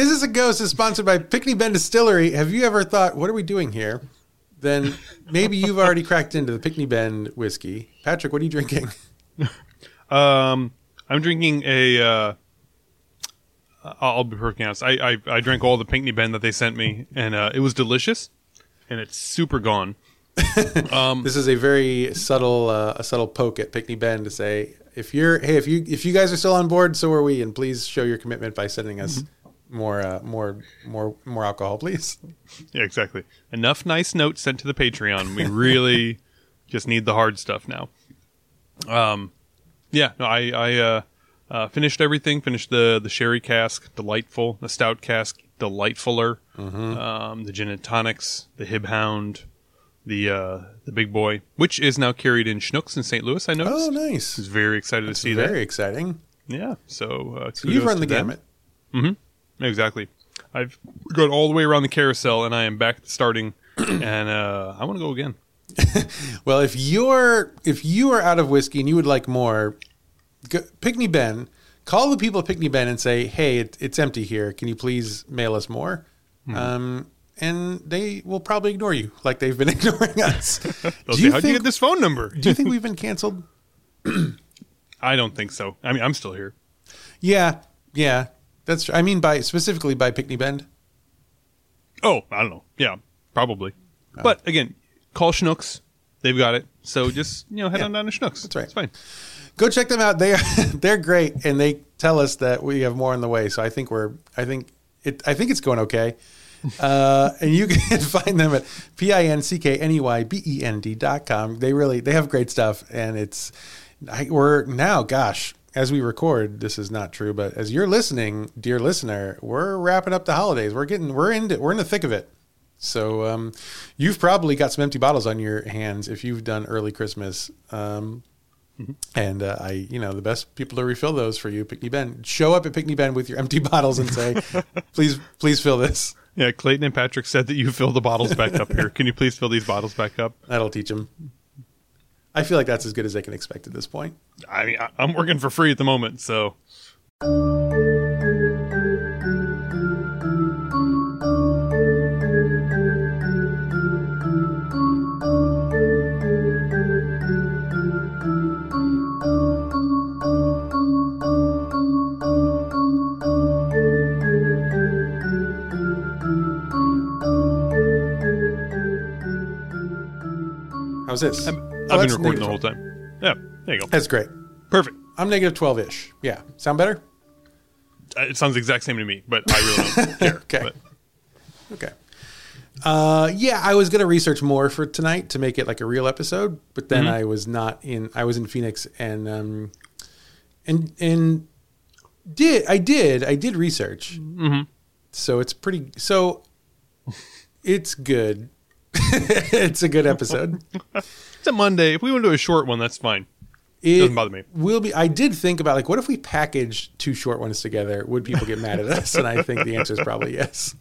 This is a Ghost is sponsored by Pinckney Bend Distillery. Have you ever thought, what are we doing here? Then maybe you've already cracked into the Pinckney Bend whiskey. Patrick, what are you drinking? Um, I'm drinking a. Uh, I'll be perfectly honest. I, I I drank all the Pinckney Bend that they sent me, and uh, it was delicious, and it's super gone. This is a very subtle, uh, a subtle poke at Pinckney Bend to say, if you're, hey, if you if you guys are still on board, so are we, and please show your commitment by sending us more, uh, more, more, more alcohol, please. Yeah, exactly. Enough nice notes sent to the Patreon. We really just need the hard stuff now. Um, yeah, no, I I uh, uh, finished everything. Finished the the sherry cask, delightful. The stout cask, delightfuler. Um, the gin and tonics, the Hib Hound, the uh, the big boy, which is now carried in Schnucks in St. Louis. I noticed. Oh, nice I was very excited to see Very that. exciting. Yeah, so, uh, So you've run the gamut. Exactly. I've gone all the way around the carousel, and I am back starting, and uh, I want to go again. Well, if you're if you are out of whiskey and you would like more, go, Pinckney Ben, call the people at Pinckney Ben and say, "Hey, it, it's empty here. Can you please mail us more?" Hmm. Um, and they will probably ignore you, like they've been ignoring us. Do say, you How'd you think? get this phone number? do you think we've been canceled? I don't think so. I mean, I'm still here. Yeah, yeah. That's. I mean, by specifically by Pinckney Bend. Oh, I don't know. Yeah, probably. Oh. But again, call Schnucks. They've got it. So just you know, head Yeah. on down to Schnucks. That's right. It's fine. Go check them out. They are they're great, and they tell us that we have more on the way. So I think we're. I think it. I think it's going okay. Uh, and you can find them at p i n c k n e y b e n d dot com. They really they have great stuff, and it's I, we're now. Gosh, as we record, this is not true, but as you're listening, dear listener, we're wrapping up the holidays. We're getting we're in we're in the thick of it. So um, you've probably got some empty bottles on your hands if you've done early Christmas. Um, and uh, I, you know, the best people to refill those for you, Pinckney Ben. Show up at Pinckney Ben with your empty bottles and say, "Please, please fill this." Yeah, Clayton and Patrick said that you fill the bottles back up here. Can you please fill these bottles back up? That'll teach them. I feel like that's as good as they can expect at this point. I mean, I, I'm working for free at the moment, so How's this? I've, Oh, I've been that's recording the whole time. Yeah, there you go. That's great. Perfect. I'm negative twelve ish. Yeah, sound better? Uh, It sounds the exact same to me, but I really don't care. Okay. But Okay. Uh, yeah, I was gonna research more for tonight to make it like a real episode, but then I was not in. I was in Phoenix and um, and and did I did I did research. Mm-hmm. So it's pretty. So it's good. it's a good episode. it's a Monday. If we want to do a short one, that's fine. It Doesn't bother me. Will be. I did think about like, what if we packaged two short ones together? Would people get mad at us? And I think the answer is probably yes.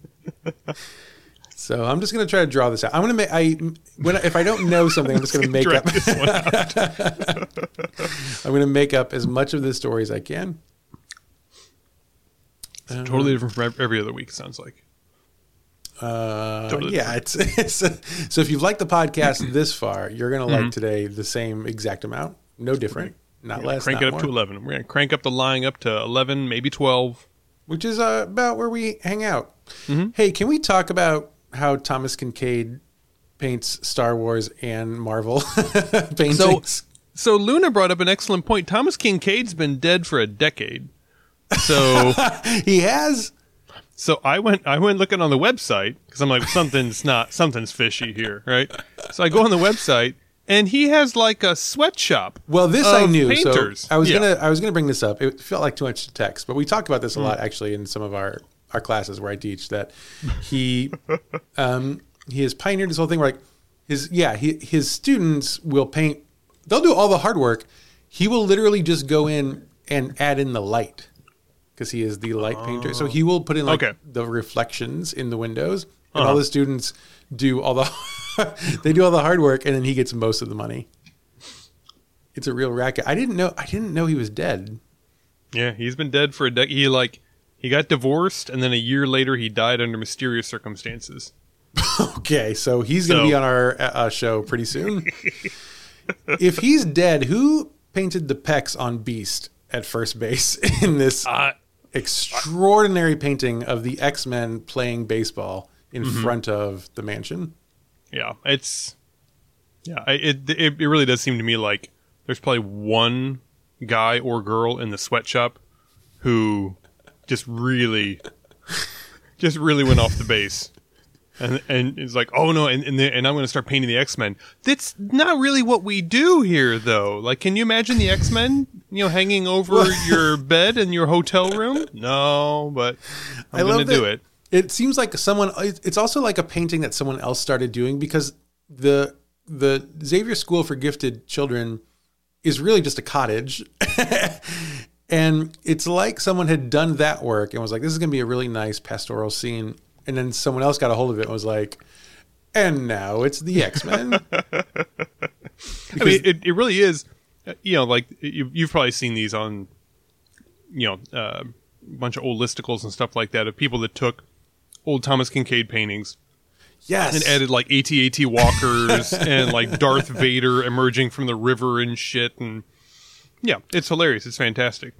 So I'm just gonna try to draw this out. I'm gonna make. I when if I don't know something, I'm just gonna make up. this one. I'm gonna make up as much of this story as I can. totally different from every other week. Sounds like. Uh, Totally yeah, it's, it's so if you've liked the podcast this far, you're gonna Mm-hmm. like today the same exact amount, no different, not less, crank not it up more. to 11. We're going to crank up the lying up to 11, maybe 12. which is uh, about where we hang out. Mm-hmm. Hey, can we talk about how Thomas Kinkade paints Star Wars and Marvel paintings? So Luna brought up an excellent point. Thomas Kinkade's been dead for a decade. So he has. So I went I went looking on the website because I'm like something's not something's fishy here, right? So I go on the website and he has like a sweatshop. Well, this I knew. Painters. So I was Yeah. gonna I was gonna bring this up. It felt like too much to text, but we talked about Mm. this a lot actually in some of our our classes where I teach that he um, he has pioneered this whole thing where like his yeah he, his students will paint. They'll do all the hard work. He will literally just go in and add in the light because he is the light painter. So he will put in like Okay. the reflections in the windows, and Uh-huh. all the students do all the they do all the hard work, and then he gets most of the money. It's a real racket. I didn't know. I didn't know he was dead. Yeah, he's been dead for a decade. He like He got divorced, and then a year later, he died under mysterious circumstances. Okay, so he's going to be on our uh, uh, show pretty soon. if he's dead, who painted the pecs on Beast at first base in this Uh, extraordinary painting of the X Men playing baseball in Mm-hmm. front of the mansion? yeah, it's yeah, it, it it really does seem to me like there's probably one guy or girl in the sweatshop who just really, just really went off the base. And, and it's like, oh no, and and, the, and I'm going to start painting the X Men. That's not really what we do here, though. Like, can you imagine the X Men, you know, hanging over your bed in your hotel room? No, but I'm going to do it. It seems like someone. It's also like a painting that someone else started doing because the the Xavier School for Gifted Children is really just a cottage, and it's like someone had done that work and was like, "This is going to be a really nice pastoral scene," and then someone else got a hold of it and was like, "And now it's the X Men." I mean, it, it really is. uh, You know, like you, you've probably seen these on, you know, uh, a bunch of old listicles and stuff like that of people that took old Thomas Kinkade paintings yes, and added like AT-AT walkers and like Darth Vader emerging from the river and shit. And yeah, it's hilarious. It's fantastic.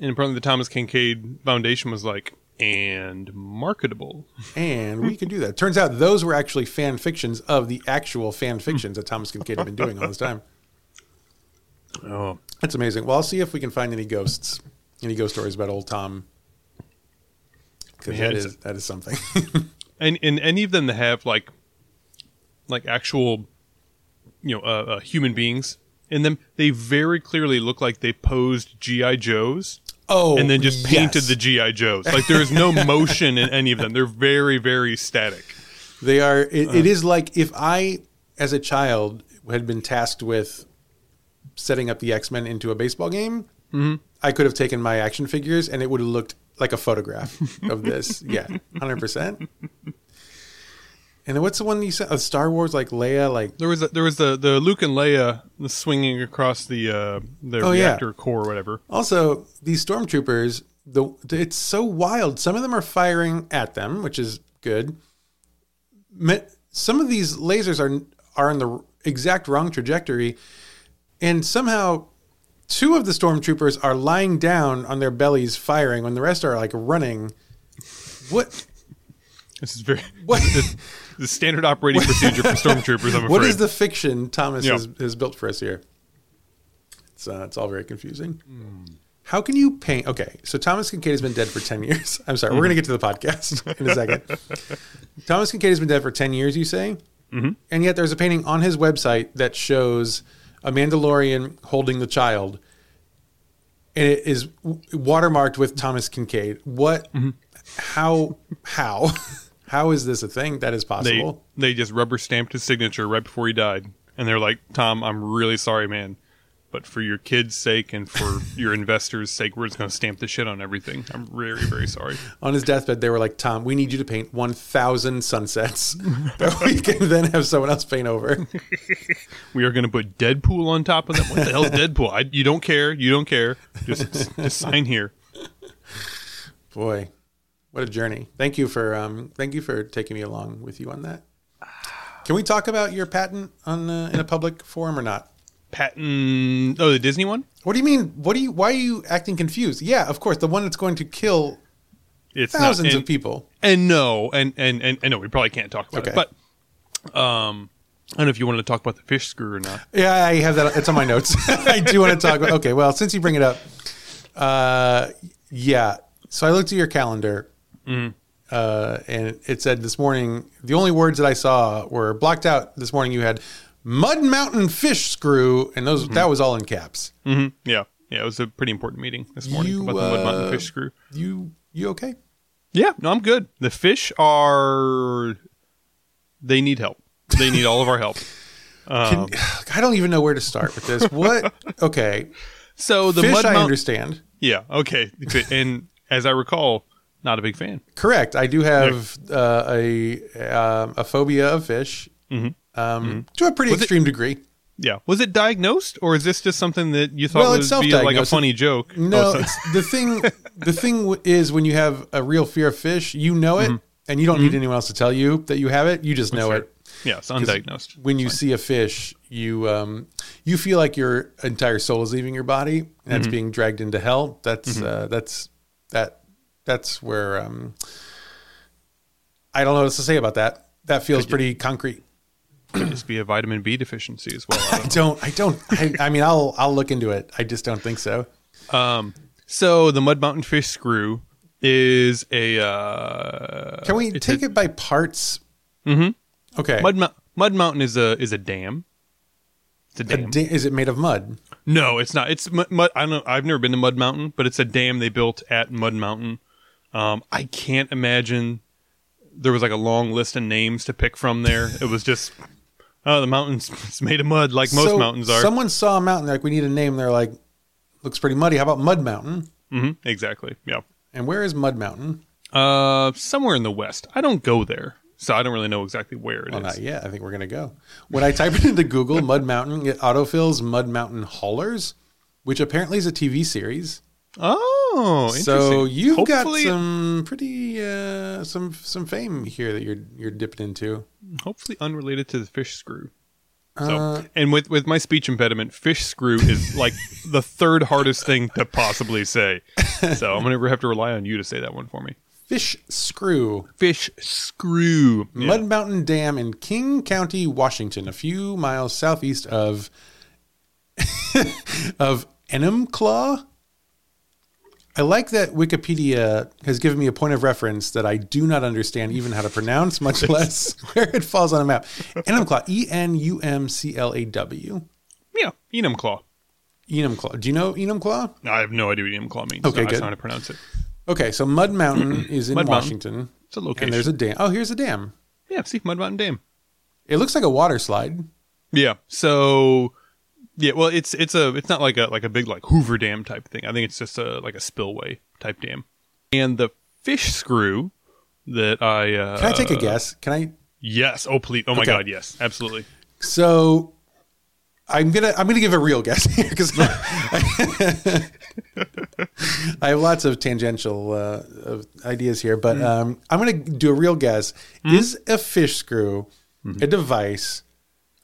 And apparently, the Thomas Kinkade Foundation was like, and marketable. and we can do that. Turns out those were actually fan fictions of the actual fan fictions that Thomas Kinkade had been doing all this time. Oh, That's amazing. Well, I'll see if we can find any ghosts, any ghost stories about old Tom. Because that is that is something. and and any of them that have like like actual you know uh, uh, human beings in them they very clearly look like they posed gi joes oh, and then just painted yes. the gi joes like there is no motion in any of them they're very very static They are. It, Uh-huh. it is like if I, as a child, had been tasked with setting up the X Men into a baseball game. Mm-hmm. I could have taken my action figures, and it would have looked like a photograph of this. Yeah, hundred percent. And then what's the one you said? Star Wars, like Leia, like there was a, there was the the luke and leia swinging across the uh the Oh, yeah. reactor core or whatever Also, these stormtroopers, the it's so wild. Some of them are firing at them, which is good. Some of these lasers are are in the exact wrong trajectory, and somehow two of the stormtroopers are lying down on their bellies firing, when the rest are like running. What this is very What- the, the standard operating procedure for stormtroopers i'm afraid what is the fiction Thomas Yeah. has, has built for us here? It's uh, it's all very confusing. How can you paint? Okay, so Thomas Kinkade has been dead for ten years. I'm sorry, we're gonna get to the podcast in a second. Thomas Kinkade has been dead for ten years. You say, mm-hmm. and yet there's a painting on his website that shows a Mandalorian holding the child, and it is watermarked with Thomas Kinkade. What? How? How? How is this a thing that is possible? they just rubber stamped his signature right before he died, and they're like, "Tom, I'm really sorry, man, but for your kids' sake and for your investors' sake, we're just going to stamp the shit on everything. I'm very very sorry." On his deathbed, they were like, "Tom, we need you to paint 1,000 sunsets that we can then have someone else paint over." We are going to put Deadpool on top of them. What the hell's Deadpool? I, you don't care. You don't care. Just just sign here. Boy, what a journey! Thank you for um, thank you for taking me along with you on that. Can we talk about your patent on uh, in a public forum or not? Patent. Oh, the Disney one. What do you mean? What do you? Why are you acting confused? Yeah, of course, the one that's going to kill It's not- thousands and- of people. And no, and and and, and no, we probably can't talk about Okay. it. But um, I don't know if you wanted to talk about the fish screw or not. Yeah, I have that. It's on my notes. I do want to talk about. Okay, well, since you bring it up, uh, yeah. So I looked at your calendar, uh, and it said this morning the only words that I saw were blocked out. This morning you had Mud Mountain Fish Screw, and those that was all in caps. hmm Yeah, yeah, it was a pretty important meeting this morning You, about the mud uh, mountain fish screw. You you okay? Yeah, no, I'm good. The fish are they need help. They need all of our help. Um, Can, I don't even know where to start with this. What? Okay, so the fish mud I mountain. understand. Yeah, okay. And as I recall, not a big fan. Correct. I do have uh, a um, a phobia of fish Mhm. um, to a pretty Was it- extreme degree. Yeah. Was it diagnosed, or is this just something that you thought Well, would it's be like a funny joke? No, Oh, the thing the thing is when you have a real fear of fish, you know it, and you don't need anyone else to tell you that you have it. You just know Sure. it. yeah, it's undiagnosed. When you see a fish, you um, you feel like your entire soul is leaving your body and Mm-hmm. it's being dragged into hell. That's uh, that's that that's where um, I don't know what else to say about that. That feels pretty concrete. Could just be a vitamin B deficiency as well. I I don't don't. I don't. I, I mean, I'll I'll look into it. I just don't think so. know. so the Mud Mountain fish screw is a uh, Can we take a- it by parts? Mm-hmm. Okay. Mud Mud Mountain is a is a dam. It's a A dam. da- is it made of mud? No, it's not. It's mud, mud. I don't. I've never been to Mud Mountain, but it's a dam they built at Mud Mountain. Um, I can't imagine there was like a long list of names to pick from there. It was just, oh, the mountain's it's made of mud, like most So mountains are. Someone saw a mountain. Like, we need a name. They're like, looks pretty muddy. How about Mud Mountain? hmm exactly. Yeah. And where is Mud Mountain? Uh, somewhere in the west. I don't go there, so I don't really know exactly where it is. Well, not yet. I think we're gonna go. When I type it into Google, Mud Mountain, it autofills Mud Mountain Haulers, which apparently is a TV series. Oh, interesting. So you've hopefully, got some pretty uh, some some fame here that you're you're dipping into. hopefully unrelated to the fish screw. So, Uh, and with with my speech impediment, fish screw is like the third hardest thing to possibly say. So I'm gonna have to rely on you to say that one for me. Fish Screw, Fish screw. Yeah. Mud Mountain Dam in King County, Washington, a few miles southeast of of Enumclaw. I like that Wikipedia has given me a point of reference that I do not understand even how to pronounce, much less where it falls on a map. Enumclaw, E N U M C L A W. Yeah, Enumclaw. Enumclaw. Do you know Enumclaw? I have no idea what Enumclaw means. Okay, so I good. know how to pronounce it. Okay, so Mud Mountain is in Mud Mountain. Washington. It's a location. And there's a dam. Oh, here's a dam. yeah, see, Mud Mountain Dam. It looks like a water slide. Yeah. So yeah, well it's it's a it's not like a like a big like Hoover Dam type thing. I think it's just a like a spillway type dam. And the fish screw that I uh Can I take a guess? Can I Yes. Oh please. Oh my Okay. god, yes. Absolutely. So I'm gonna I'm gonna give a real guess here because I have lots of tangential uh, of ideas here, but um, I'm gonna do a real guess. Is a fish screw a device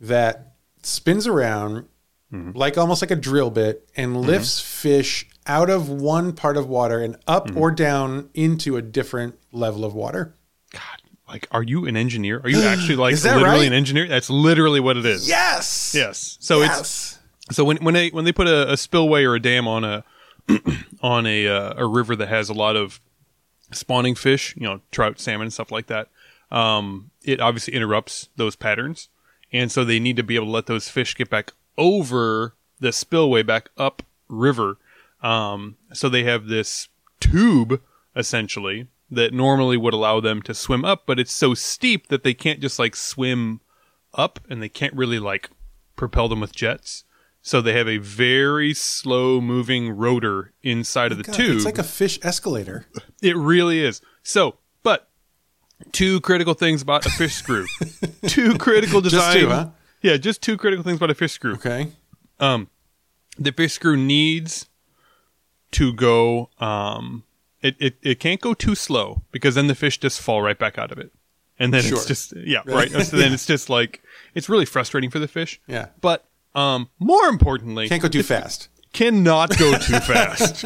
that spins around like almost like a drill bit and lifts fish out of one part of water and up or down into a different level of water? God, like are you an engineer? Are you actually like literally right? an engineer? That's literally what it is. Yes. Yes. So it's. So when when they when they put a, a spillway or a dam on a on a uh, a river that has a lot of spawning fish, you know, trout, salmon, stuff like that, um, it obviously interrupts those patterns, and so they need to be able to let those fish get back over the spillway back up river. Um, so they have this tube essentially that normally would allow them to swim up, but it's so steep that they can't just like swim up and they can't really like propel them with jets. So they have a very slow moving rotor inside of the God, tube. It's like a fish escalator. it really is. So, but two critical things about a fish screw. two critical design. two, huh? Yeah, just two critical things about a fish screw. Okay. The fish screw needs to go um it, it, it can't go too slow because then the fish just fall right back out of it. And then Sure. it's just yeah, right. So then it's just like it's really frustrating for the fish. Yeah. But um more importantly, Can't go too fast. cannot go too fast.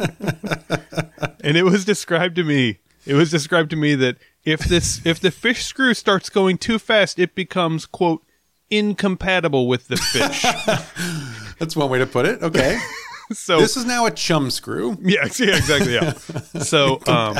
and it was described to me. It was described to me that if this if the fish screw starts going too fast, it becomes quote incompatible with the fish. That's one way to put it. Okay. so this is now a chum screw. yeah, yeah, exactly. Yeah. So um,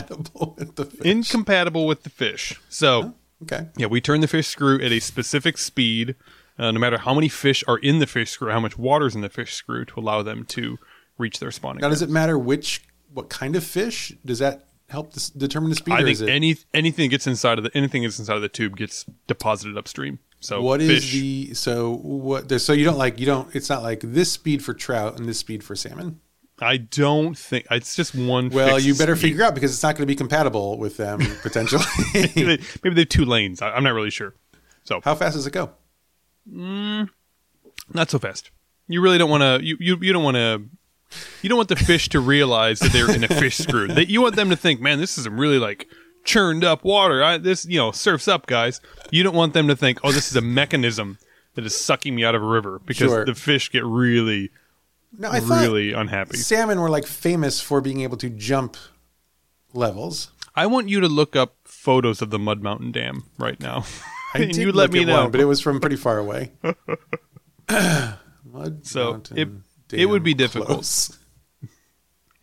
With the fish. incompatible with the fish. So Okay. yeah, we turn the fish screw at a specific speed, uh, no matter how many fish are in the fish screw, how much water's in the fish screw, to allow them to reach their spawning. Now, does it matter which, what kind of fish? Does that help this, determine the speed? I or think is it, any anything that gets inside of the anything that's inside of the tube gets deposited upstream. So what is fish, the so what? So you don't like you don't. It's not like this speed for trout and this speed for salmon. I don't think it's just one. Well, you better speed. figure out because it's not going to be compatible with them potentially. maybe they have two lanes. I, I'm not really sure. So How fast does it go? Mm, not so fast. You really don't want to. You, you you don't want to. You don't want the fish to realize that they're in a fish screw. That you want them to think, man, this is really like churned up water. I, this you know surfs up, guys. You don't want them to think, oh, this is a mechanism that is sucking me out of a river because Sure. the fish get really No, I thought really unhappy. salmon were like famous for being able to jump levels. I want you to look up photos of the Mud Mountain Dam right now, I and did you let look me at know. one, but it was from pretty far away. Mud So, Mountain it- it would Dam be difficult. close.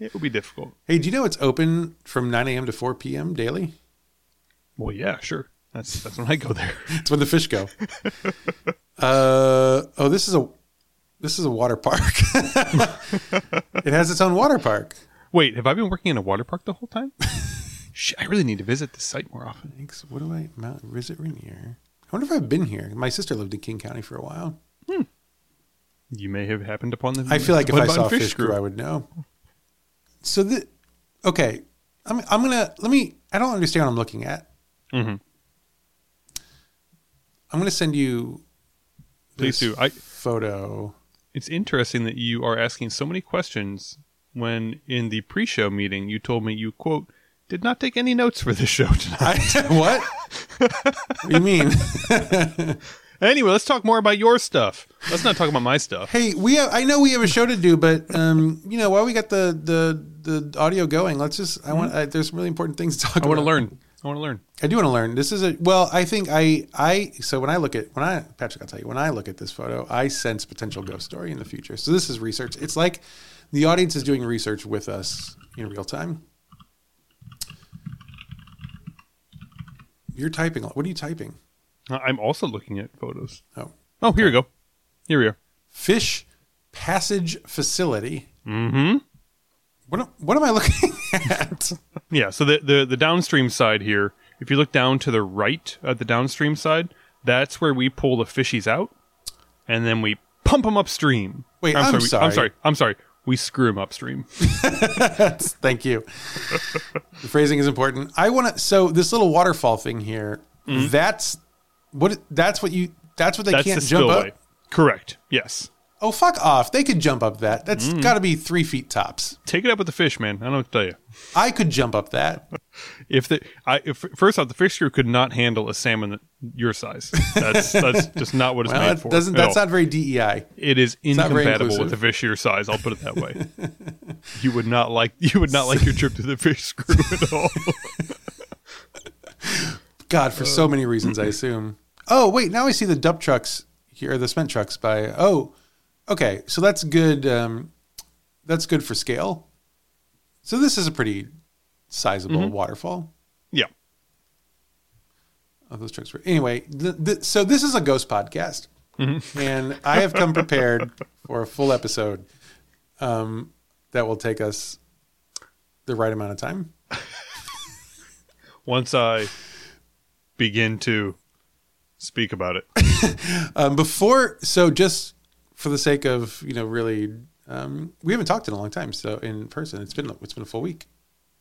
It would be difficult. Hey, do you know it's open from 9 a.m. to 4 p.m. daily? Well, yeah, sure. That's that's when I go there. It's when the fish go. uh, oh, this is a this is a water park. it has its own water park. Wait, have I been working in a water park the whole time? Shit, I really need to visit this site more often. Thanks. What do I Mount Visit Rainier? I wonder if I've been here. My sister lived in King County for a while. You may have happened upon the. I feel like if I saw fish screw, I would know. So the okay, I'm I'm gonna let me. I don't understand what I'm looking at. Mhm. I'm gonna send you. Please this do. I- photo. It's interesting that you are asking so many questions when in the pre-show meeting you told me you quote did not take any notes for this show tonight. I, what? what do you mean? anyway, let's talk more about your stuff. Let's not talk about my stuff. Hey, we have, I know we have a show to do, but um, you know, while we got the the the audio going, let's just. I want. I, there's some really important things to talk. I about. want to learn. I want to learn. I do want to learn. This is a well. I think I I so when I look at when I Patrick, I'll tell you when I look at this photo, I sense potential ghost story in the future. So this is research. It's like the audience is doing research with us in real time. You're typing. What are you typing? I'm also looking at photos. Oh, Oh, here we go. Here we are. fish passage facility. Mm-hmm. What am- what am I looking at? Yeah, so the, the the downstream side here, if you look down to the right at the downstream side, that's where we pull the fishies out, and then we pump them upstream. Wait, I'm, I'm sorry. we- sorry. I'm sorry. I'm sorry. We screw them upstream. Thank you. the phrasing is important. I want to. So this little waterfall thing here. That's what. That's what you. That's what they That's can't the jump spillway. up. Correct. Yes. Oh fuck off! They could jump up that. That's mm. got to be three feet tops. Take it up with the fish, man. I don't know what to tell you. I could jump up that. If the I if, first off, the fish screw could not handle a salmon that, your size. That's that's just not what it's Well, made for. doesn't. That's all. not very DEI. It is very incompatible with a fish your size. I'll put it that way. you would not like you would not like your trip to the fish screw at all. God, for so many reasons, I assume. Oh wait, now I see the dump trucks here, the cement trucks by. Oh, okay, so that's good. Um, that's good for scale. So this is a pretty sizable waterfall. yeah. Oh, those trucks were anyway. The, the, so this is a ghost podcast, and I have come prepared for a full episode um, that will take us the right amount of time. Once I begin to speak about it. Um, before, so just for the sake of you know, really, um, we haven't talked in a long time. So in person, it's been it's been a full week.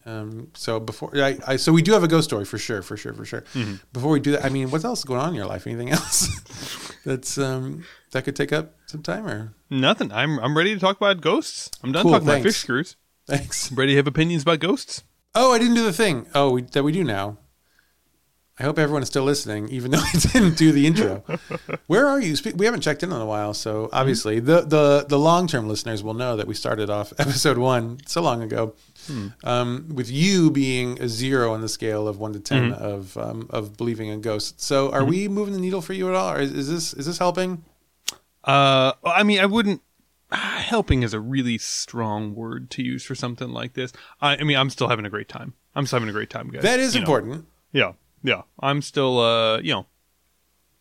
Um, so before, I, I so we do have a ghost story for sure, for sure, for sure. Before we do that, I mean, what else is going on in your life? Anything else that's um, that could take up some time? Or Nothing. I'm I'm ready to talk about ghosts. I'm done Cool, talking about fish screws. thanks. I'm ready to have opinions about ghosts. Oh, I didn't do the thing. Oh, we, that we do now. I hope everyone is still listening, even though I didn't do the intro. Where are you? We haven't checked in in a while, so obviously the the the long term listeners will know that we started off episode one so long ago, um, with you being a zero on the scale of one to 10 of um, of believing in ghosts. So, are we moving the needle for you at all? Or is, is this is this helping? Uh, I mean, I wouldn't. Helping is a really strong word to use for something like this. I, I mean, I'm still having a great time. I'm still having a great time, guys. That is You know. important. Yeah, yeah. I'm still, uh, you know,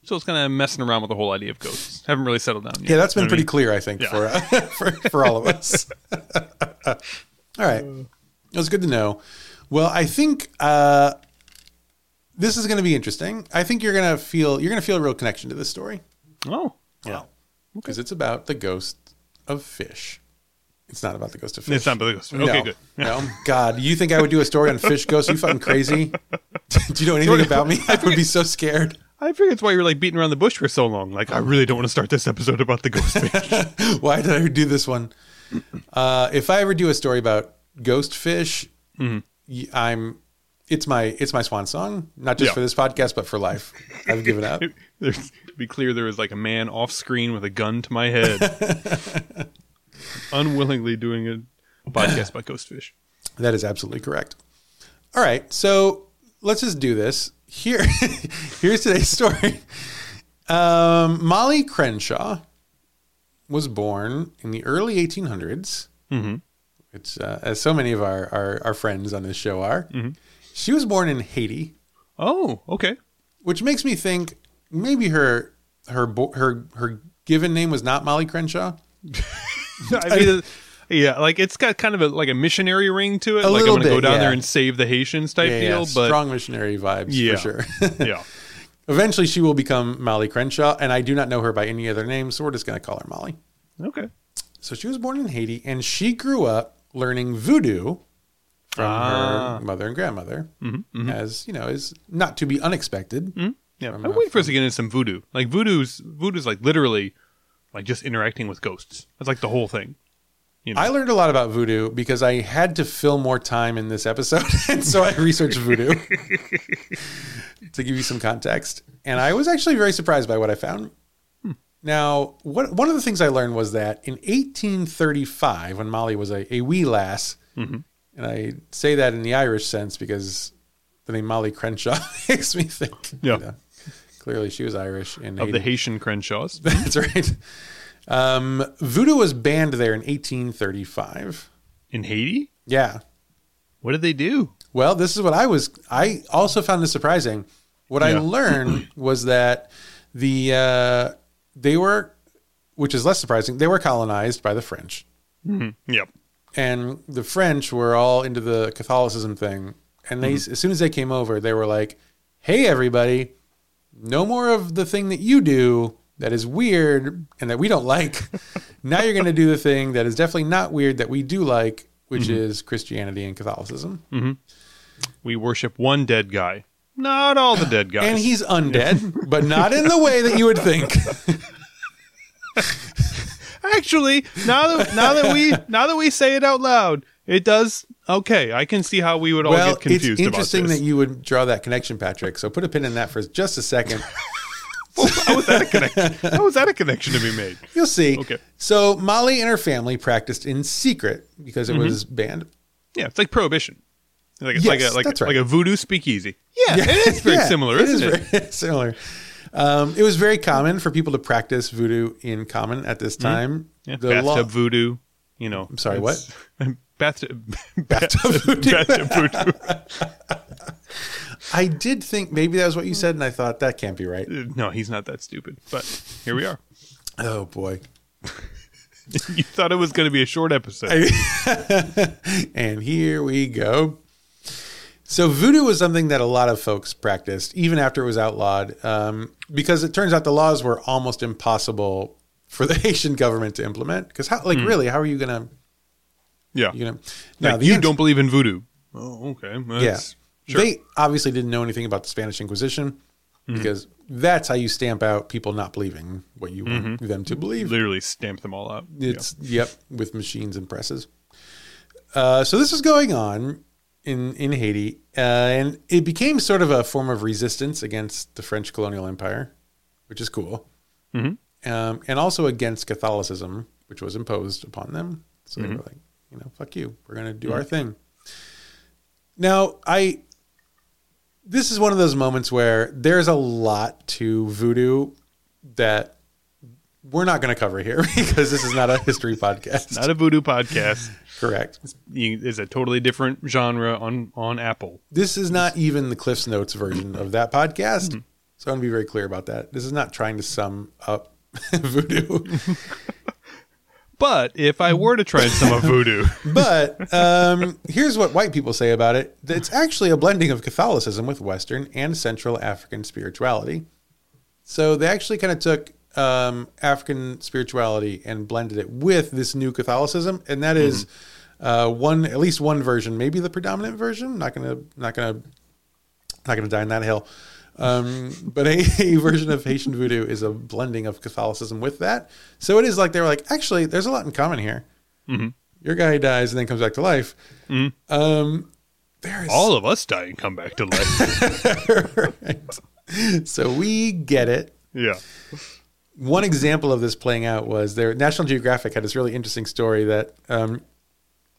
still kind of messing around with the whole idea of ghosts. Haven't really settled down yet. Yeah, that's been You know what I pretty mean? clear, I think, Yeah. for, uh, for for all of us. all right, it was good to know. Well, I think uh, this is going to be interesting. I think you're going to feel you're going to feel a real connection to this story. Oh, Yeah, because it's about the ghost of fish. It's not about the ghost of fish. it's not about the ghost. No, Okay, good. No, God, you think I would do a story on fish ghosts? You fucking crazy? do you know anything about me? I would be so scared. I, figure it's why you're like beating around the bush for so long. Like, I really don't want to start this episode about the ghost fish. Why did I do this one? Uh, if I ever do a story about ghost fish, I'm. It's my it's my swan song, not just Yeah. for this podcast, but for life. I've given up. There's, be clear, there was like a man off screen with a gun to my head, unwillingly doing a podcast by ghost fish. That is absolutely correct. All right, so let's just do this. Here, here's today's story. Um, Molly Crenshaw was born in the early 1800s. Mm-hmm. It's uh, as so many of our, our our friends on this show are. She was born in Haiti, Oh, okay. which makes me think maybe her her her her given name was not Molly Crenshaw. I mean, yeah, like it's got kind of a like a missionary ring to it. A like I'm gonna go down yeah. there and save the Haitians type Yeah, deal. yeah, but strong missionary vibes Yeah. for sure. yeah, Eventually, she will become Molly Crenshaw, and I do not know her by any other name, so we're just going to call her Molly. okay. So she was born in Haiti, and she grew up learning voodoo from Ah. her mother and grandmother, mm-hmm, mm-hmm. as you know, is not to be unexpected. Mm-hmm. Yeah, I'm waiting for us to get into some voodoo. Like voodoo's voodoo's like literally like just interacting with ghosts. That's like the whole thing. You know? I learned a lot about voodoo because I had to fill more time in this episode, and so I researched voodoo to give you some context. And I was actually very surprised by what I found. Hmm. Now, what, one of the things I learned was that in 1835, when Molly was a, a wee lass, mm-hmm. and I say that in the Irish sense because the name Molly Crenshaw makes me think. Yeah. you know, clearly, she was Irish in of Haiti. the Haitian Crenshaws. That's right. Um, voodoo was banned there in 1835. In Haiti? Yeah. What did they do? Well, this is what I was. I also found this surprising. What I learned was that the uh, they were, which is less surprising, they were colonized by the French, Yep. and the French were all into the Catholicism thing. And they, as soon as they came over, they were like, "Hey, everybody, no more of the thing that you do that is weird and that we don't like. now you're going to do the thing that is definitely not weird that we do like, which mm-hmm. is Christianity and Catholicism." Mm-hmm. We worship one dead guy. Not all the dead guys. And he's undead, but not in the way that you would think. actually now that now that we now that we say it out loud, it does okay. I can see how we would all well, get confused it's interesting that you would draw that connection, Patrick. So put a pin in that for just a second. how was that a connection? How was that a connection to be made? You'll see. Okay. So Molly and her family practiced in secret because it was banned. Yeah, it's like prohibition. Like it's Yes, like a like, right. like a voodoo speakeasy. Yeah, it is very Yeah, similar, it isn't is it? very similar. Um, it was very common for people to practice voodoo in common at this time. Mm-hmm. Yeah, The bathtub law- voodoo. You know. I'm sorry, what? Voodoo. bathtub. I did think maybe that was what you said, and I thought that can't be right. No, he's not that stupid. But here we are. Oh boy. you thought it was going to be a short episode. and here we go. So voodoo was something that a lot of folks practiced, even after it was outlawed, um, because it turns out the laws were almost impossible for the Haitian government to implement. Because how, like, really, how are you gonna, yeah. you know? Like, you ans- don't believe in voodoo. Oh, okay. yeah. That's- Sure. They obviously didn't know anything about the Spanish Inquisition because that's how you stamp out people not believing what you want them to believe. literally stamp them all out. It's yep with machines and presses. Uh, so this was going on in in Haiti, uh, and it became sort of a form of resistance against the French colonial empire, which is cool, um, and also against Catholicism, which was imposed upon them. So they were like, you know, fuck you, we're gonna do our thing. Now I. This is one of those moments where there's a lot to voodoo that we're not going to cover here because this is not a history podcast. Not a voodoo podcast. Correct. You, it's a totally different genre on on Apple. This is not even the Cliff's Notes version of that podcast. Mm-hmm. So I want to be very clear about that. This is not trying to sum up voodoo. But if I were to try some of voodoo, But um, here's what white people say about it it's actually a blending of Catholicism with Western and Central African spirituality. So they actually kind of took um, African spirituality and blended it with this new Catholicism, and that is uh, one at least one version, maybe the predominant version. Not gonna not gonna not gonna die in that hill. Um, but a, a version of Haitian voodoo is a blending of Catholicism with that. So it is like they were like, actually, there's a lot in common here. Your guy dies and then comes back to life. Um, there is All of us die and come back to life. right. So we get it. yeah. One example of this playing out was their National Geographic had this really interesting story that um,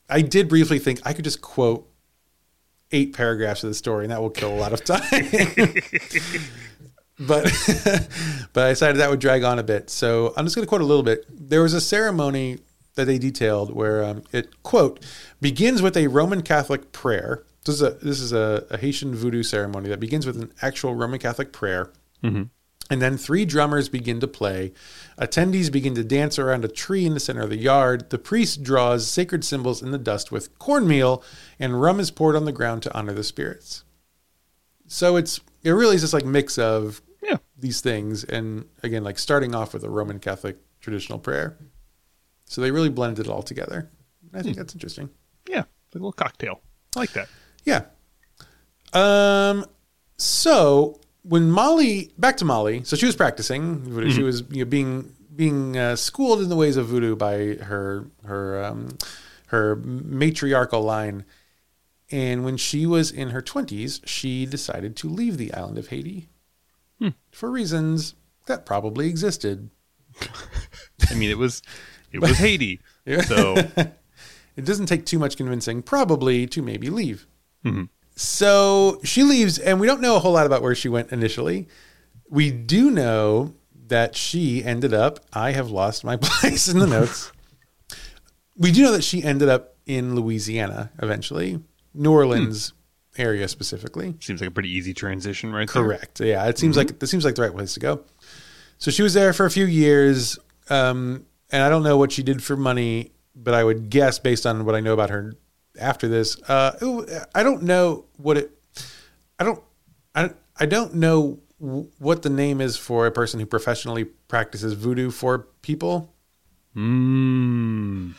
I did briefly think I could just quote eight paragraphs of the story and that will kill a lot of time. but but I decided that would drag on a bit. So I'm just going to quote a little bit. There was a ceremony that they detailed where um, it quote begins with a Roman Catholic prayer. This is a this is a, a Haitian voodoo ceremony that begins with an actual Roman Catholic prayer. And then three drummers begin to play. Attendees begin to dance around a tree in the center of the yard. The priest draws sacred symbols in the dust with cornmeal, and rum is poured on the ground to honor the spirits. So it's it really is just like mix of Yeah. these things, and again, like starting off with a Roman Catholic traditional prayer. So they really blended it all together. I think that's interesting. Yeah. Like a little cocktail. I like that. Yeah. Um. So when Molly, back to Molly, so she was practicing. voodoo. She was you know, being being uh, schooled in the ways of voodoo by her her um, her matriarchal line. And when she was in her twenties, she decided to leave the island of Haiti for reasons that probably existed. I mean, it was it was Haiti. So It doesn't take too much convincing, probably, to maybe leave. So she leaves, and we don't know a whole lot about where she went initially. We do know that she ended up, I have lost my place in the notes. We do know that she ended up in Louisiana eventually, New Orleans area specifically. seems like a pretty easy transition right there. Correct. Yeah, it seems like it seems like the right place to go. So she was there for a few years, um, and I don't know what she did for money, but I would guess based on what I know about her after this. Uh, I don't know what it. I don't. I I don't know w- what the name is for a person who professionally practices voodoo for people. Mm.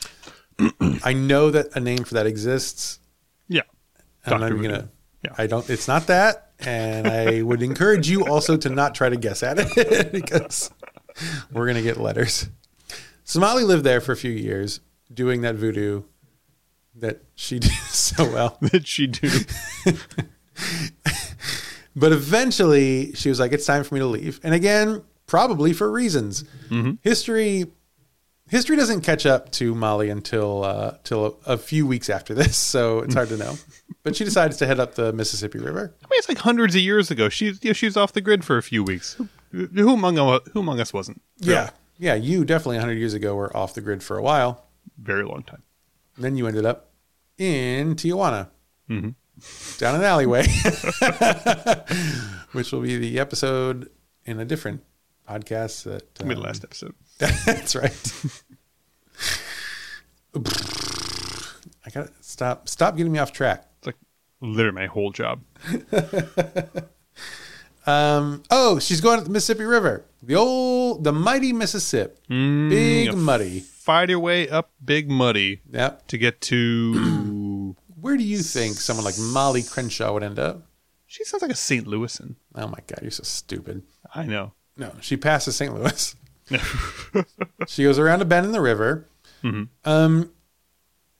I know that a name for that exists. Yeah. I'm not even Voodoo. gonna. Yeah. I don't. It's not that, and I would encourage you also to not try to guess at it because we're gonna get letters. So Molly lived there for a few years doing that voodoo that she did so well, that she do? but eventually she was like, "It's time for me to leave." And again, probably for reasons. History. History doesn't catch up to Molly until uh, till a, a few weeks after this, so it's hard to know. But she decides to head up the Mississippi River. I mean, it's like hundreds of years ago. She yeah, she was off the grid for a few weeks. Who, who among who among us wasn't? Yeah. Yeah. You definitely 100 years ago were off the grid for a while. very long time. Then you ended up in Tijuana, down an alleyway, which will be the episode in a different podcast. That um, last episode. That's right. I gotta stop. Stop getting me off track. It's like literally my whole job. Um, oh, she's going to the Mississippi River, the old, the mighty Mississippi, big muddy. Fight your way up Big Muddy Yep. to get to. Where do you think someone like Molly Crenshaw would end up? she sounds like a St. Louisan. Oh my God, you're so stupid. I know. No, she passes St. Louis. she goes around a bend in the river. Um,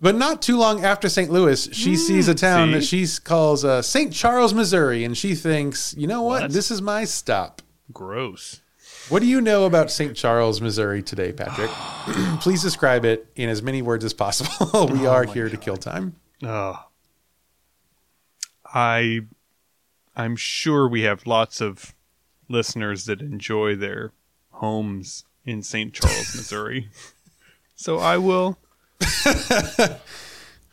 but not too long after St. Louis, she sees a town see? that she calls uh, St. Charles, Missouri, and she thinks, you know what? What? This is my stop. Gross. What do you know about St. Charles, Missouri today, Patrick? Please describe it in as many words as possible. we are here to kill time. Oh. I I'm sure we have lots of listeners that enjoy their homes in St. Charles, Missouri. so I will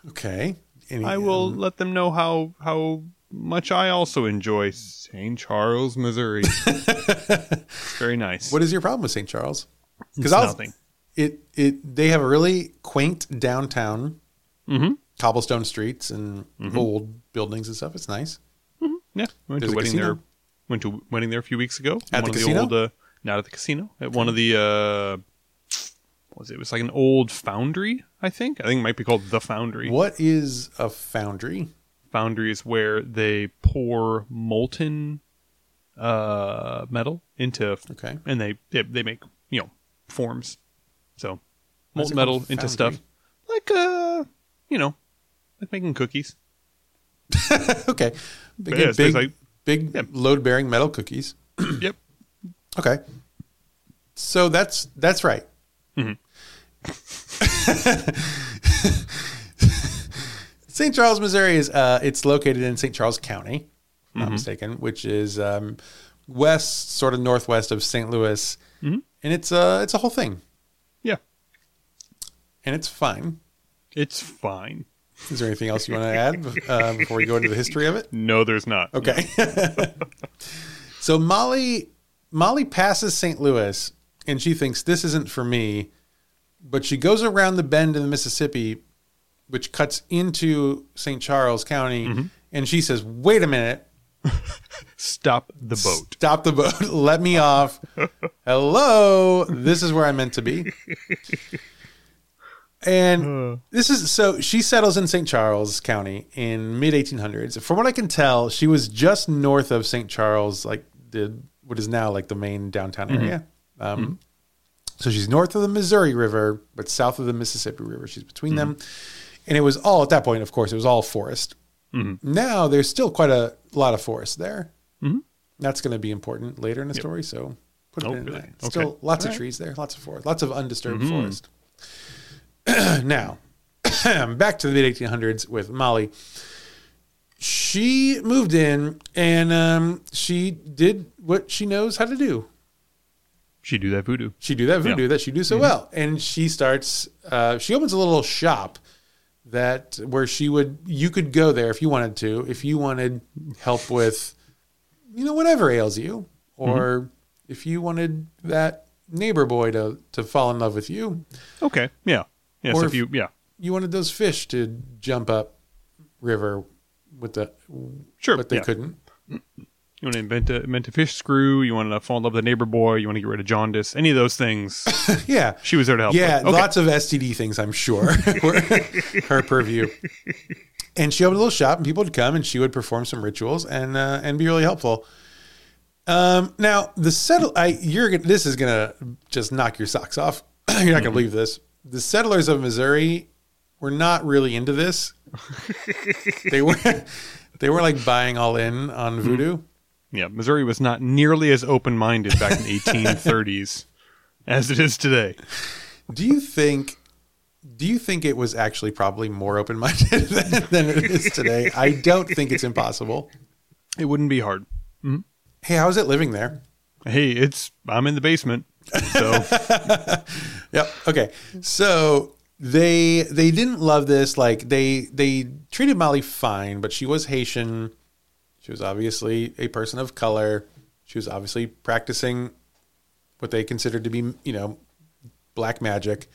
Okay. Any- I will let them know how how much I also enjoy St. Charles, Missouri. It's very nice. What is your problem with St. Charles? Because nothing. It it they have a really quaint downtown, Mhm. cobblestone streets and Mm-hmm. old buildings and stuff. It's nice. Yeah, went There's to a wedding casino? there. Went to wedding there a few weeks ago. At one the of casino? The old, uh, not at the casino. At one of the uh, was it? It was like an old foundry. I think. I think it might be called the foundry. What is a foundry? Foundry is where they pour molten uh, metal into, Okay. and they, they they make you know forms. So molten metal into Foundry? stuff like uh you know like making cookies. okay. Big, Yeah, big, basically- big Yeah. load bearing metal cookies. yep. Okay. So that's that's right. Mm-hmm. St. Charles, Missouri is uh, it's located in St. Charles County, if I'm Mm-hmm. not mistaken, which is um, west, sort of northwest of St. Louis, Mm-hmm. and it's a it's a whole thing, Yeah. and it's fine. It's fine. Is there anything else you want to add uh, before we go into the history of it? No, there's not. Okay. so Molly Molly passes St. Louis and she thinks this isn't for me, but she goes around the bend in the Mississippi, which cuts into St. Charles County, mm-hmm. and she says, "Wait a minute, Stop the boat. stop the boat, let me off. Hello, this is where I'm meant to be." And this is so she settles in St. Charles County in mid 1800s. From what I can tell, she was just north of St. Charles, like the what is now like the main downtown mm-hmm. area. Um, mm-hmm. So she's north of the Missouri River, but south of the Mississippi River. She's between mm-hmm. them, and it was all at that point. Of course, it was all forest. Mm-hmm. Now there's still quite a lot of forest there. Mm-hmm. That's going to be important later in the story. So put it Oh, in really? Okay. Still lots of All right. trees there, lots of forest, lots of undisturbed forest. now, back to the mid 1800s with Molly. She moved in and um, she did what she knows how to do. She do that voodoo. She do that voodoo Yeah. Mm-hmm. that she do so well, and she starts. Uh, she opens a little shop that where she would you could go there if you wanted to, if you wanted help with, you know, whatever ails you, or Mm-hmm. if you wanted that neighbor boy to to fall in love with you, Okay. Yeah. Yeah. Or so if- if you yeah. you wanted those fish to jump up river with the, Sure. but they yeah. couldn't. You want to invent a, invent a fish screw. You want to fall in love with a neighbor boy. You want to get rid of jaundice. Any of those things. Yeah, She was there to help. Yeah. Okay. lots of STD things, I'm sure, her purview. And she opened a little shop, and people would come, and she would perform some rituals and uh, and be really helpful. Um, now the settle, I you're gonna, this is gonna just knock your socks off. you're not Mm-hmm. gonna believe this. The settlers of Missouri were not really into this. they were they were like buying all in on voodoo. Yeah, Missouri was not nearly as open minded back in the 1830s as it is today. Do you think? Do you think it was actually probably more open minded than, than it is today? I don't think it's impossible. It wouldn't be hard. Mm-hmm. Hey, how's it living there? Hey, it's I'm in the basement, so Yep. Okay. So they they didn't love this. Like they they treated Molly fine, but she was Haitian. She was obviously a person of color. She was obviously practicing what they considered to be, you know, black magic.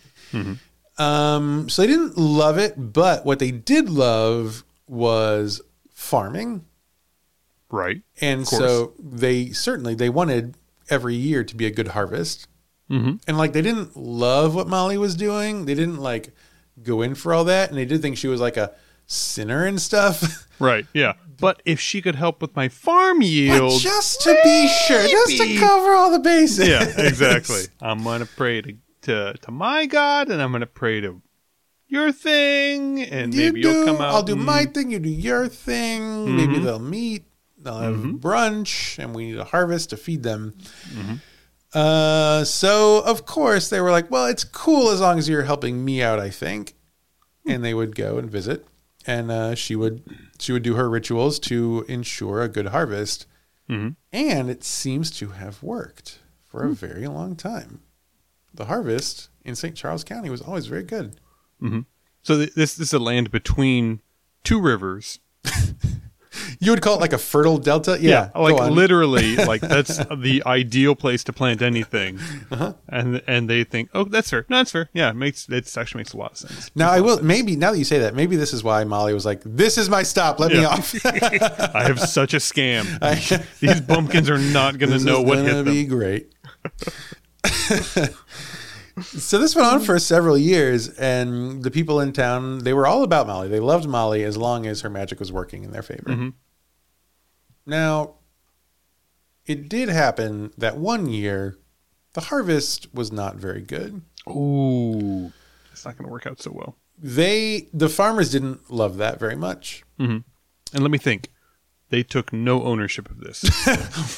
Um, so they didn't love it, but what they did love was farming. right. And so they certainly they wanted every year to be a good harvest. Mhm. And like they didn't love what Molly was doing. They didn't like go in for all that, and they did think she was like a sinner and stuff. Right. Yeah. But if she could help with my farm But yield, just to be sure, just to cover all the bases. yeah, exactly. I'm gonna pray to, to to my God, and I'm gonna pray to your thing, and You maybe do. you'll come out. I'll do and- my thing. You do your thing. Maybe mm-hmm. they'll meet. They'll have mm-hmm. brunch, and we need a harvest to feed them. Mm-hmm. Uh, so of course they were like, "Well, it's cool as long as you're helping me out." I think, and they would go and visit, and uh, she would she would do her rituals to ensure a good harvest, Mhm. and it seems to have worked for a very long time. The harvest in St. Charles County was always very good. So th- this this is a land between two rivers. You would call it like a fertile delta, yeah. like literally, like that's the ideal place to plant anything. Uh-huh. And and they think, oh, that's fair. No, that's fair. Yeah, it makes it actually makes a lot of sense. Now I will maybe now that you say that, maybe this is why Molly was like, "This is my stop. Let me off." I have such a scam. These bumpkins are not going to know what gonna hit them. be great. so this went on for several years, and the people in town they were all about Molly. They loved Molly as long as her magic was working in their favor. Mm-hmm. Now, it did happen that one year the harvest was not very good. Ooh, it's not going to work out so well. They the farmers didn't love that very much. And let me think. They took no ownership of this.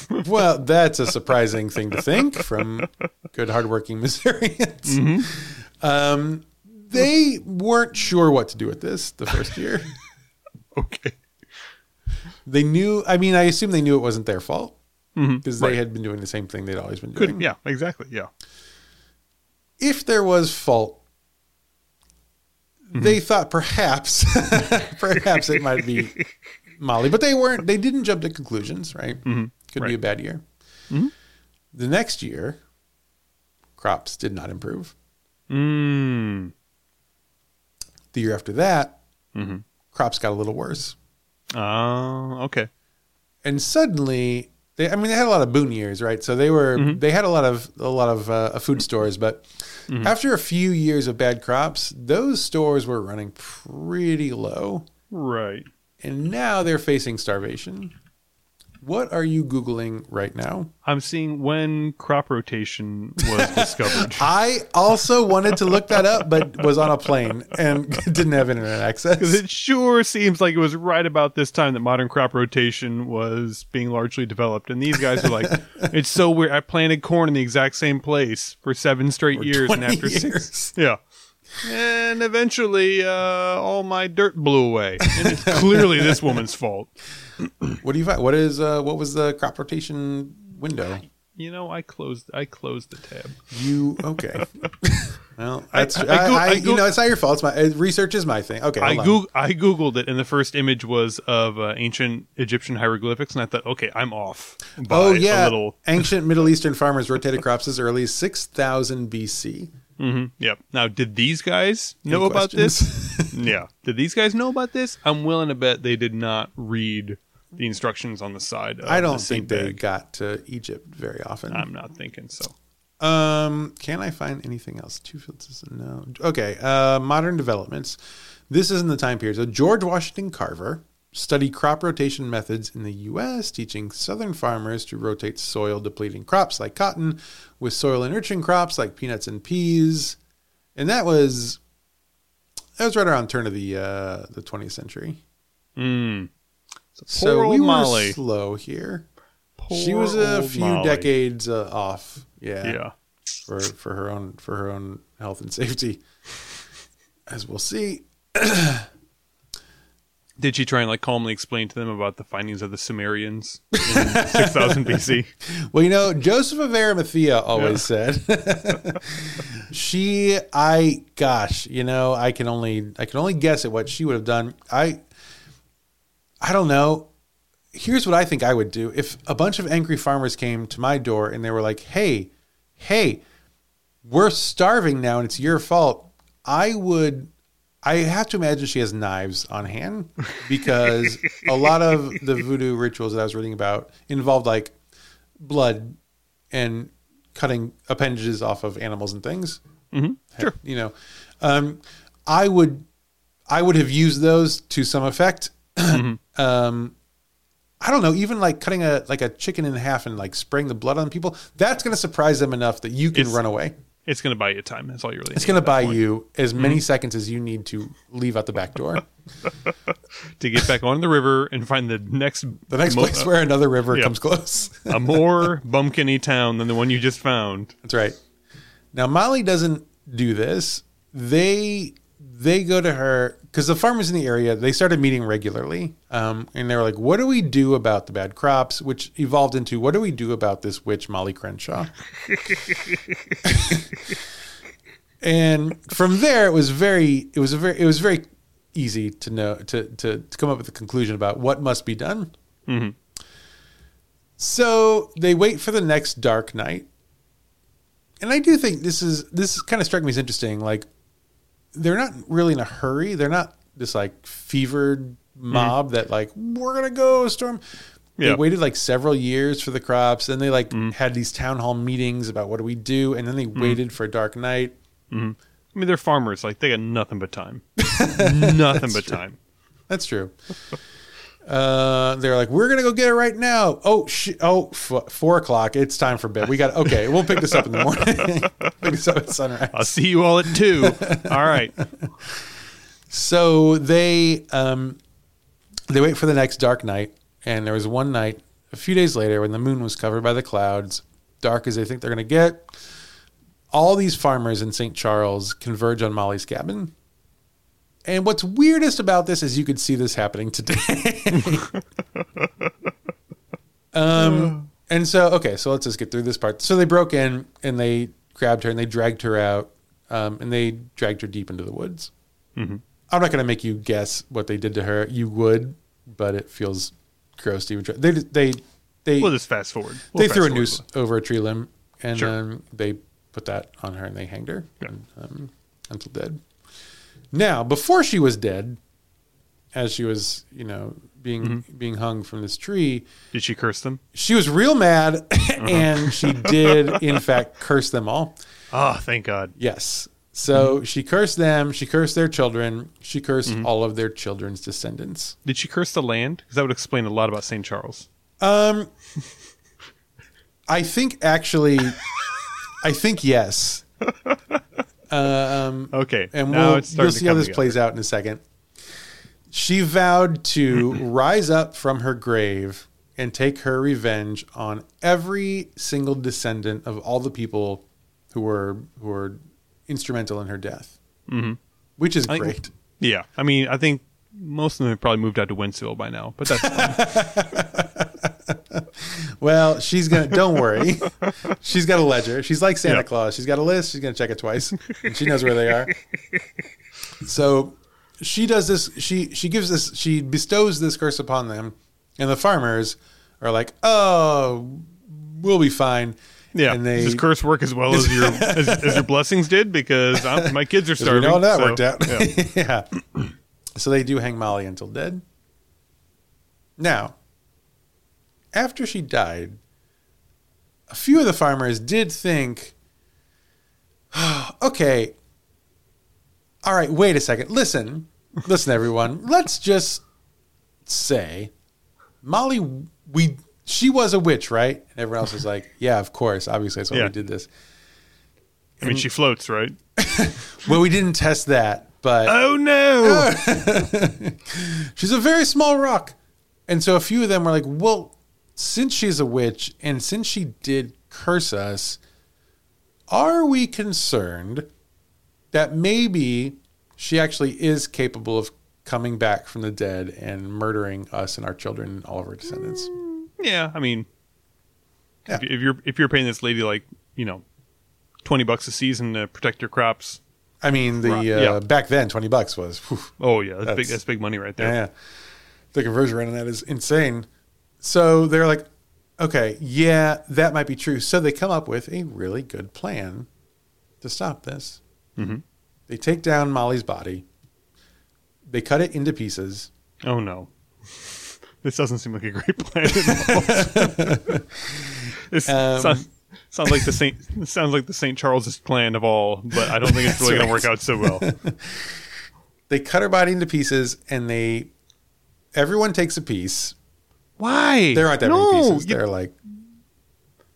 Well, that's a surprising thing to think from good, hardworking Missourians. Mm-hmm. Um, they weren't sure what to do with this the first year. okay. they knew. I mean, I assume they knew it wasn't their fault mm-hmm. because they right. had been doing the same thing they'd always been doing. Good. Yeah. Exactly. Yeah. If there was fault, mm-hmm. they thought perhaps, perhaps it might be Molly, but they weren't. They didn't jump to conclusions. Right? Mm-hmm. Could be a bad year. Mm-hmm. The next year, crops did not improve. Mm. The year after that, mm-hmm. crops got a little worse. Oh. okay. and suddenly they i mean they had a lot of boon years right so they were they had a lot of a lot of uh, uh food stores but after a few years of bad crops those stores were running pretty low Right. And now they're facing starvation what are you googling right now I'm seeing when crop rotation was discovered. i also wanted to look that up but was on a plane and didn't have internet access it sure seems like it was right about this time that modern crop rotation was being largely developed. And these guys are like, it's so weird. I planted corn in the exact same place for seven straight years. And 20 after six, years. yeah. And eventually, uh, all my dirt blew away. And it's clearly this woman's fault. what do you find what is uh what was the crop rotation window You know, I closed. I closed the tab. You okay? well, that's I, I- I go- I- you know it's not your fault. It's my research is my thing. Okay, I goog- I googled it, and the first image was of uh, ancient Egyptian hieroglyphics, and I thought, okay, I'm off. By Oh a yeah, little ancient Middle Eastern farmers rotated crops as early as six thousand BC. Yep. Now, did these guys know Any about this? yeah. Did these guys know about this? I'm willing to bet they did not read the instructions on the side. Of I don't seed think they bag. got to Egypt very often. I'm not thinking so. Um, can I find anything else? Two fields, no. Okay, uh, modern developments. This is in the time period. So George Washington Carver studied crop rotation methods in the U.S., teaching Southern farmers to rotate soil-depleting crops like cotton with soil-enriching crops like peanuts and peas, and that was that was right around turn of the uh, the 20th century. Mm. So poor we Molly. were slow here. Poor she was a few Molly. decades uh, off. Yeah Yeah. for for her own for her own health and safety, as we'll see. Did she try and like calmly explain to them about the findings of the Sumerians in 6000 BC? Well, you know, Joseph of Arimathea always said, she, I, gosh, you know, I can only, I can only guess at what she would have done. I, I don't know. Here's what I think I would do if a bunch of angry farmers came to my door and they were like, "Hey, hey, we're starving now, and it's your fault." I would. I have to imagine she has knives on hand because a lot of the voodoo rituals that I was reading about involved like blood and cutting appendages off of animals and things. Mm-hmm. Sure. You know, um, I would, I would have used those to some effect. Mm-hmm. um, I don't know, even like cutting a like a chicken in half and like spraying the blood on people. That's going to surprise them enough that you can It's- run away. It's going to buy you time. That's all you really It's going to buy point. you as Mm-hmm. many seconds as you need to leave out the back door. to get back on the river and find the next The next mo- place where another river yeah. comes close. a more bumpkiny town than the one you just found. That's right. Now Molly doesn't do this. They they go to her because the farmers in the area they started meeting regularly, um, and they were like, "What do we do about the bad crops?" Which evolved into, "What do we do about this witch Molly Crenshaw?" and from there, it was very it was a very it was very easy to know to to, to come up with a conclusion about what must be done. So they wait for the next dark night and I do think this is this kind of struck me as interesting. Like they're not really in a hurry. They're not this like fevered mm-hmm. mob that like we're gonna go storm. They waited like several years for the crops, and they like mm-hmm. had these town hall meetings about what do we do, and then they mm-hmm. waited for a dark night. I mean, they're farmers. Like they got nothing but time. nothing but time. That's true. Uh, they're like, we're gonna go get it right now. Oh, sh- oh, f- four o'clock. It's time for bed. We got okay. We'll pick this up in the morning. pick this up at sunrise. I'll see you all at two. all right. So they um, they wait for the next dark night, and there was one night a few days later when the moon was covered by the clouds, dark as they think they're going to get. All these farmers in St. Charles converge on Molly's cabin. And what's weirdest about this is you could see this happening today. um, and so, okay, so let's just get through this part. So they broke in and they grabbed her and they dragged her out um, and they dragged her deep into the woods. Mm-hmm. I'm not going to make you guess what they did to her. You would, but it feels gross to even try. They they they We'll just fast forward. We'll they fast threw a forward. noose over a tree limb and Sure. um, they put that on her and they hanged her Yeah. and, um, until dead. Now, before she was dead, as she was, you know, being Mm-hmm. being hung from this tree, Did she curse them? she was real mad, Uh-huh. and she did in fact curse them all. Oh, thank God. Yes. So she cursed them. She cursed their children. She cursed Mm-hmm. all of their children's descendants. Did she curse the land? Because that would explain a lot about St. Charles. Um, I think actually, I think yes. Um, Okay. and now we'll, it's starting you'll see how this together. plays out in a second. She vowed to rise up from her grave and take her revenge on every single descendant of all the people who were who were instrumental in her death, mm-hmm. which is I think- great. Yeah. I mean, I think most of them have probably moved out to Wentzville by now, but that's fine. Well, she's gonna. Don't worry. She's got a ledger. She's like Santa Yeah. Claus. She's got a list. She's gonna check it twice, and she knows where they are. So she does this. She she gives this. She bestows this curse upon them, and the farmers are like, "Oh, we'll be fine." yeah. and they Does this curse work as well as your as, as your blessings did? Because I'm, my kids are we starving. know that so, worked out. yeah. yeah. So they do hang Molly until dead. Now, after she died, a few of the farmers did think, okay, all right, wait a second. Listen, listen, everyone. Let's just say Molly, we she was a witch, right? And everyone else was like, yeah, of course. Obviously, that's why Yeah. we did this. I mean, she floats, right? Well, we didn't test that, but Oh no! she's a very small rock. And so a few of them were like, well, since she's a witch and since she did curse us, are we concerned that maybe she actually is capable of coming back from the dead and murdering us and our children and all of our descendants? yeah. I mean, Yeah. if, if you're if you're paying this lady like you know twenty bucks a season to protect your crops, I mean, the uh, yeah. back then, 20 bucks was, whew, oh yeah, that's, big. That's- That's big money right there. Yeah, yeah. The conversion rate on that is insane. So they're like, okay, yeah, that might be true. So they come up with a really good plan to stop this. Mhm. They take down Molly's body, they cut it into pieces. Oh no, this doesn't seem like a great plan at all. this Um, sounds, sounds like the Saint sounds like the Saint Charles's plan of all, but I don't think it's really That's going to work out so well. They cut her body into pieces, and they everyone takes a piece. Why? There aren't that no, many pieces. you- There are like,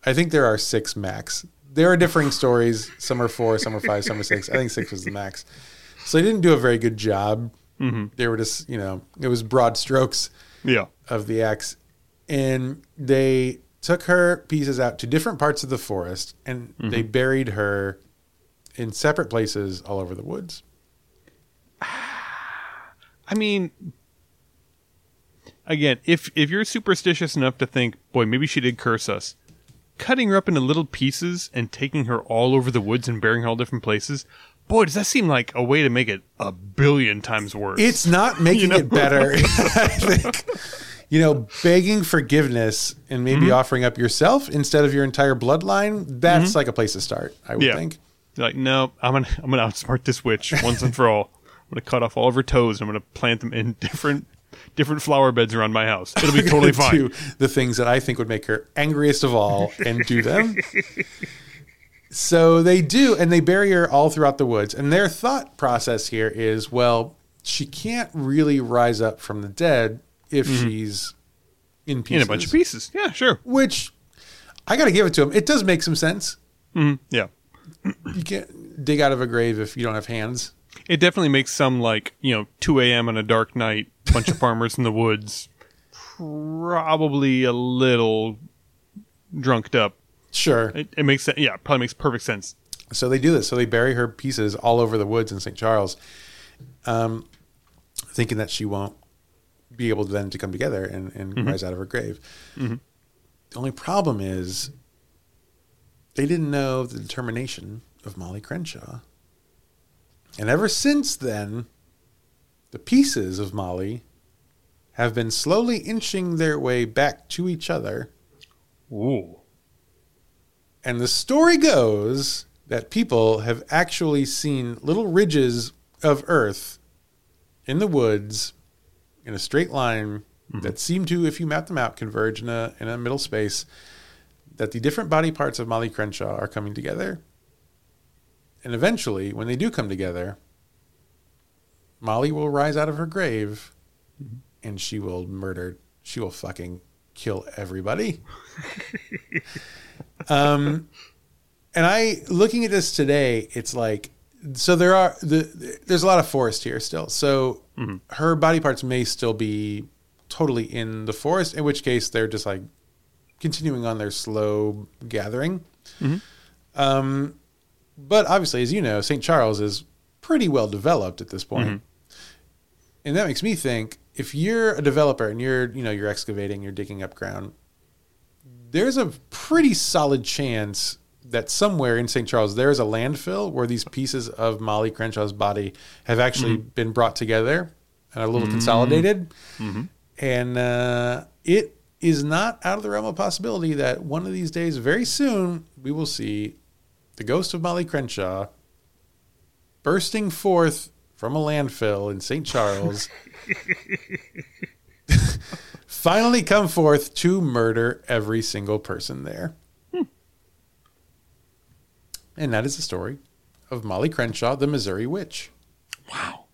I think there are six max. There are differing stories. Some are four, some are five, some are six. I think six was the max. So they didn't do a very good job. Mm-hmm. They were just, you know, it was broad strokes yeah. of the axe. And they took her pieces out to different parts of the forest and Mm-hmm. they buried her in separate places all over the woods. I mean, again, if if you're superstitious enough to think, boy, maybe she did curse us, cutting her up into little pieces and taking her all over the woods and burying her all different places, boy, does that seem like a way to make it a billion times worse? It's not making know? it better. I think, you know, begging forgiveness and maybe Mm-hmm. offering up yourself instead of your entire bloodline, that's like a place to start, I would Yeah. think. You're like, no, I'm gonna I'm gonna outsmart this witch once and for all. I'm gonna cut off all of her toes. And I'm gonna plant them in different different flower beds around my house. It'll be totally fine. the things that I think would make her angriest of all and do them. so they do, and they bury her all throughout the woods. And their thought process here is well, she can't really rise up from the dead if she's in pieces. In a bunch of pieces. Yeah, sure. Which I got to give it to him. It does make some sense. hmm Yeah. You can't dig out of a grave if you don't have hands. It definitely makes some like, you know, 2 a.m. on a dark night, bunch of farmers in the woods, probably a little drunked up. Sure. It, it makes sense. Yeah, probably makes perfect sense. So they do this. So they bury her pieces all over the woods in St. Charles, um, thinking that she won't be able then to come together and, and rise out of her grave. The only problem is they didn't know the determination of Molly Crenshaw. And ever since then, the pieces of Molly have been slowly inching their way back to each other. Ooh. And the story goes that people have actually seen little ridges of earth in the woods in a straight line mm-hmm. that seem to, if you map them out, converge in a in a middle space. That the different body parts of Molly Crenshaw are coming together. And eventually, when they do come together, Molly will rise out of her grave and she will murder, she will fucking kill everybody. um, and I, looking at this today, it's like, so there are, the, there's a lot of forest here still. So her body parts may still be totally in the forest, in which case they're just like continuing on their slow gathering. Um, but obviously, as you know, St. Charles is pretty well developed at this point. And that makes me think if you're a developer and you're, you know, you're excavating, you're digging up ground, there's a pretty solid chance that somewhere in St. Charles there is a landfill where these pieces of Molly Crenshaw's body have actually mm-hmm. been brought together and a little mm-hmm. consolidated. Mm-hmm. And uh, it is not out of the realm of possibility that one of these days, very soon, we will see the ghost of Molly Crenshaw bursting forth from a landfill in St. Charles, finally come forth to murder every single person there. Hmm. And that is the story of Molly Crenshaw, the Missouri Witch. Wow.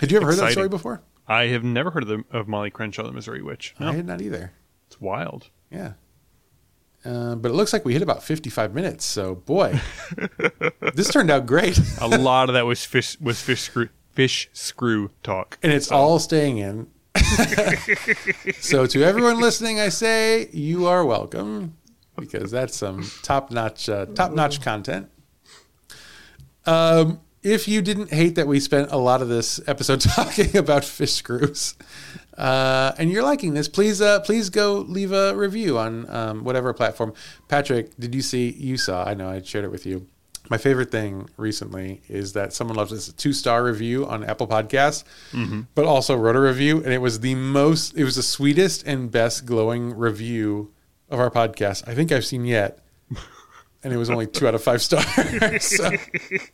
Had you ever heard that story before? I have never heard of, the, of Molly Crenshaw, the Missouri Witch. No, I had not either. it's wild. Yeah. Uh, but it looks like we hit about 55 minutes. So, boy, this turned out great. A lot of that was fish was fish screw fish screw talk. and it's all staying in. so to everyone listening, I say you are welcome because that's some top notch, uh, top notch content. Um, if you didn't hate that we spent a lot of this episode talking about fish screws, uh, and you're liking this, please, uh, please go leave a review on um, whatever platform. Patrick, did you see? You saw? I know I shared it with you. My favorite thing recently is that someone left us a two star review on Apple Podcasts, but also wrote a review, and it was the most, it was the sweetest and best glowing review of our podcast I think I've seen yet, and it was only two out of five stars. so,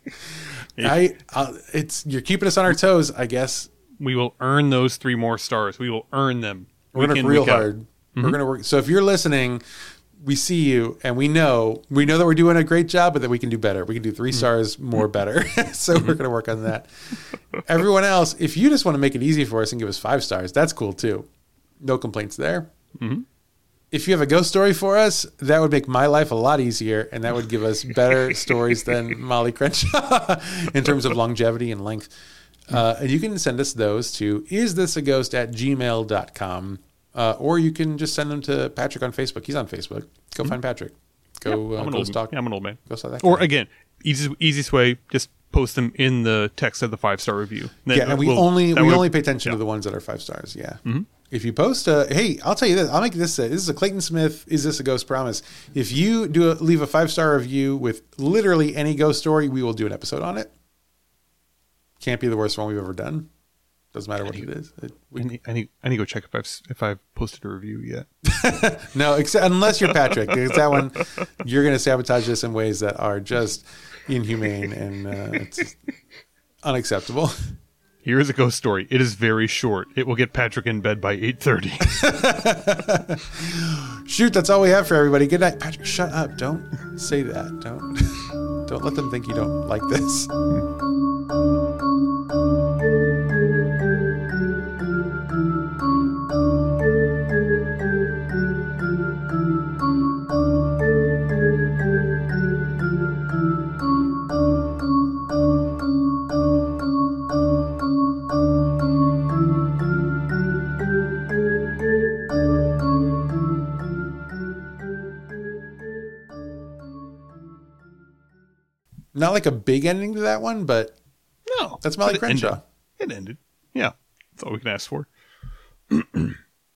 I, uh, it's you're keeping us on our toes, I guess. We will earn those three more stars. We will earn them. We're gonna work real hard. We're mm-hmm. gonna work. So if you're listening, we see you, and we know we know that we're doing a great job, but that we can do better. We can do 3 mm-hmm. stars more better. so we're mm-hmm. gonna work on that. Everyone else, if you just want to make it easy for us and give us five stars, that's cool too. No complaints there. If you have a ghost story for us, that would make my life a lot easier, and that would give us better stories than Molly Crenshaw in terms of longevity and length. Uh, and you can send us those to is this a ghost at gmail.com. Uh, or you can just send them to Patrick on Facebook. He's on Facebook. Go find Patrick. Go uh, I'm an, ghost old, talk. yeah, I'm an old man. Go talk that Or guy. again, easiest easiest way, just post them in the text of the five star review. Then yeah, and we we'll- only we only pay attention yeah. to the ones that are five stars. Yeah. If you post, uh, hey, I'll tell you this. I'll make this. A, this is a Clayton Smith. Is this a ghost promise? If you do a, leave a five star review with literally any ghost story, we will do an episode on it. Can't be the worst one we've ever done. Doesn't matter what it is. It- I need, I need I need to go check if I've if I've posted a review yet. no, except unless you're Patrick, because that one you're going to sabotage this in ways that are just inhumane and uh, it's unacceptable. Here is a ghost story. It is very short. It will get Patrick in bed by eight thirty. Shoot, that's all we have for everybody. Good night, Patrick. Shut up. Don't say that. Don't don't let them think you don't like this. Not like a big ending to that one, but No, That's Molly Crenshaw. Ended. It ended. Yeah, that's all we can ask for.